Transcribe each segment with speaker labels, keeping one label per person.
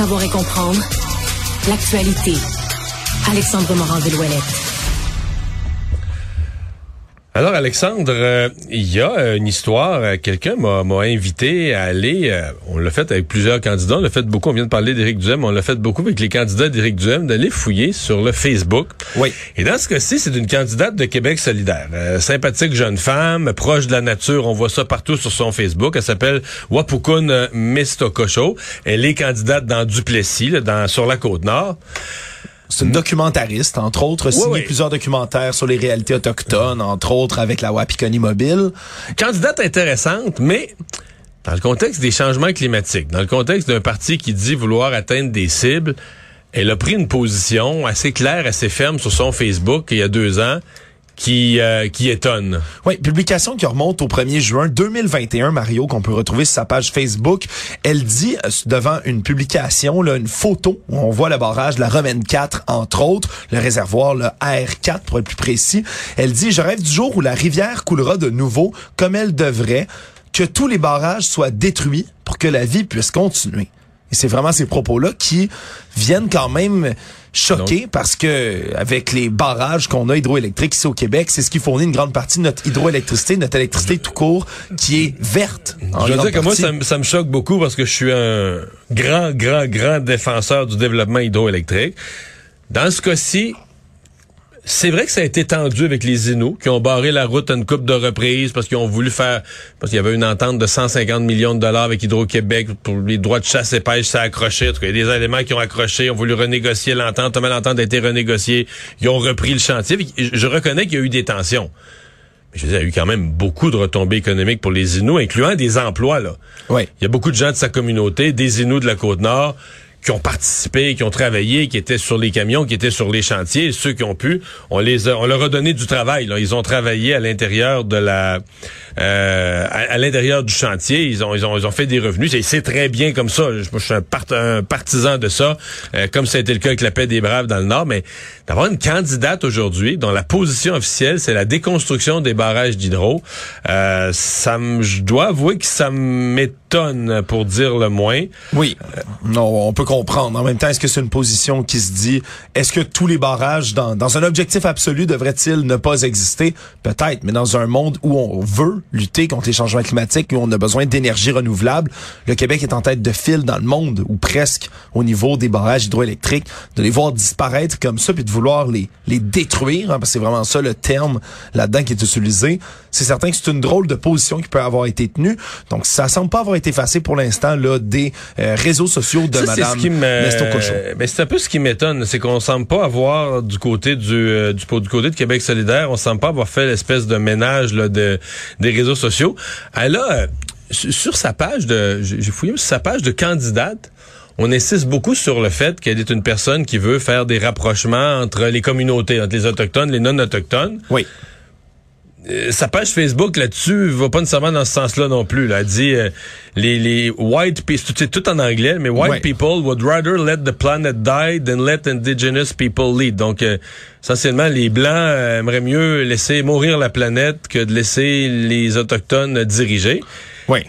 Speaker 1: savoir et comprendre l'actualité. Alexandre Morand-Villouellette.
Speaker 2: Alors Alexandre, euh, il y a euh, une histoire, euh, quelqu'un m'a invité à aller, on l'a fait avec plusieurs candidats, on l'a fait beaucoup, on vient de parler d'Éric Duhem, on l'a fait beaucoup avec les candidats d'Éric Duhem, d'aller fouiller sur le Facebook.
Speaker 3: Oui.
Speaker 2: Et dans ce cas-ci, c'est une candidate de Québec solidaire, sympathique jeune femme, proche de la nature, on voit ça partout sur son Facebook, elle s'appelle Wapukun Mistokosho, elle est candidate dans Duplessis, dans, sur la Côte-Nord.
Speaker 3: C'est une documentariste, entre autres, signé plusieurs documentaires sur les réalités autochtones, entre autres avec la Wapikoni Mobile.
Speaker 2: Candidate intéressante, mais dans le contexte des changements climatiques, dans le contexte d'un parti qui dit vouloir atteindre des cibles, elle a pris une position assez claire, assez ferme sur son Facebook il y a deux ans qui, euh, qui étonne.
Speaker 3: Oui, publication qui remonte au 1er juin 2021, Mario, qu'on peut retrouver sur sa page Facebook. Elle dit, euh, devant une publication, là, une photo où on voit le barrage de la Romaine 4, entre autres, le réservoir, le AR4 pour être plus précis. Elle dit, je rêve du jour où la rivière coulera de nouveau comme elle devrait, que tous les barrages soient détruits pour que la vie puisse continuer. Et c'est vraiment ces propos-là qui viennent quand même choqué parce que avec les barrages qu'on a hydroélectriques ici au Québec, c'est ce qui fournit une grande partie de notre hydroélectricité, notre électricité tout court, qui est verte.
Speaker 2: Je veux dire que moi, ça, ça, me choque beaucoup parce que je suis un grand, grand, grand défenseur du développement hydroélectrique. Dans ce cas-ci, c'est vrai que ça a été tendu avec les Inuits qui ont barré la route à une coupe de reprises parce qu'ils ont voulu faire parce qu'il y avait une entente de 150 millions de dollars avec Hydro-Québec pour les droits de chasse et pêche, ça a accroché. En tout cas, il y a des éléments qui ont accroché, ont voulu renégocier l'entente, l'entente a été renégociée, ils ont repris le chantier. Je reconnais qu'il y a eu des tensions. Mais je veux dire, il y a eu quand même beaucoup de retombées économiques pour les Inuits, incluant des emplois. Là.
Speaker 3: Oui.
Speaker 2: Il y a beaucoup de gens de sa communauté, des Inuits de la Côte-Nord, qui ont participé, qui ont travaillé, qui étaient sur les camions, qui étaient sur les chantiers, ceux qui ont pu, on les a, on leur a donné du travail. Là. Ils ont travaillé à l'intérieur de la, euh, à, l'intérieur du chantier. Ils ont, ils ont, ils ont fait des revenus. C'est très bien comme ça. Je, suis un, partisan de ça, euh, comme ça a été le cas avec la paix des braves dans le Nord. Mais d'avoir une candidate aujourd'hui dont la position officielle c'est la déconstruction des barrages d'hydro, euh, ça, je dois avouer que ça m'étonne pour dire le moins.
Speaker 3: Oui, non, on peut comprendre. En même temps, est-ce que c'est une position qui se dit, est-ce que tous les barrages, dans, dans un objectif absolu, devraient-ils ne pas exister? Peut-être, mais dans un monde où on veut lutter contre les changements climatiques, où on a besoin d'énergie renouvelable, le Québec est en tête de file dans le monde, ou presque au niveau des barrages hydroélectriques, de les voir disparaître comme ça, puis de vouloir les, les détruire, hein, parce que c'est vraiment ça le terme là-dedans qui est utilisé. C'est certain que c'est une drôle de position qui peut avoir été tenue. Donc, ça semble pas avoir été facile pour l'instant là des euh, réseaux sociaux de Madame
Speaker 2: mais c'est un peu ce qui m'étonne, c'est qu'on semble pas avoir du côté du, euh, du, côté de Québec solidaire, on semble pas avoir fait l'espèce de ménage là, de, des réseaux sociaux. Elle a euh, sur sa page de, j'ai fouillé sur sa page de candidate, on insiste beaucoup sur le fait qu'elle est une personne qui veut faire des rapprochements entre les communautés, entre les autochtones, les non-autochtones.
Speaker 3: Oui.
Speaker 2: Euh, sa page Facebook là-dessus va pas nécessairement dans ce sens-là non plus. Là. Elle dit euh, les, les white people, c'est tout en anglais, mais white people would rather let the planet die than let indigenous people lead. Donc euh, essentiellement, les blancs aimeraient mieux laisser mourir la planète que de laisser les autochtones diriger.
Speaker 3: Oui.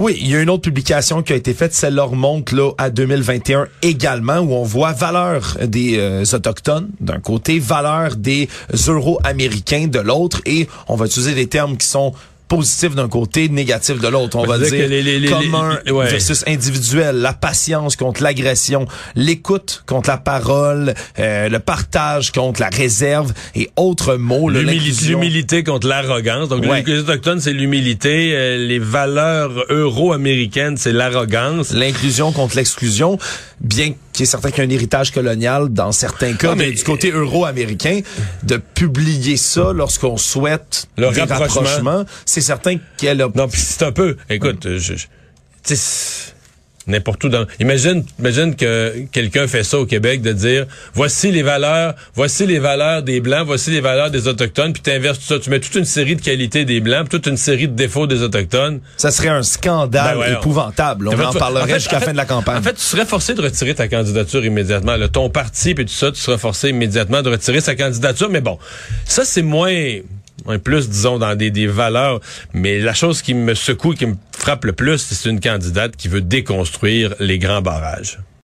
Speaker 3: Oui, il y a une autre publication qui a été faite, celle-là remonte là, à 2021 également, où on voit valeur des euh, Autochtones. D'un côté, valeur des Euro-Américains de l'autre, et on va utiliser des termes qui sont positif d'un côté, négatif de l'autre. On va dire, les, commun versus individuel, la patience contre l'agression, l'écoute contre la parole, euh, le partage contre la réserve et autres mots.
Speaker 2: L'humilité contre l'arrogance. Donc les autochtones, c'est l'humilité. Euh, les valeurs euro-américaines, c'est l'arrogance.
Speaker 3: L'inclusion contre l'exclusion. Bien qu'il est certain qu'il y a un héritage colonial dans certains cas, mais, du côté euro-américain, de publier ça lorsqu'on souhaite
Speaker 2: le rapprochement,
Speaker 3: c'est certain qu'elle a...
Speaker 2: Non, puis c'est un peu... Écoute, je, n'importe où dans. Imagine, imagine que quelqu'un fait ça au Québec de dire voici les valeurs, voici les valeurs des blancs, voici les valeurs des autochtones, puis tu inverses tout ça, tu mets toute une série de qualités des blancs, toute une série de défauts des autochtones.
Speaker 3: Ça serait un scandale ben épouvantable. On en, parlerait jusqu'à la fin de la campagne.
Speaker 2: En fait, tu serais forcé de retirer ta candidature immédiatement. ton parti puis tout ça, tu serais forcé immédiatement de retirer sa candidature. Mais bon, ça c'est moins est plus, disons, dans des, des valeurs. Mais la chose qui me secoue, qui me frappe le plus, c'est une candidate qui veut déconstruire les grands barrages.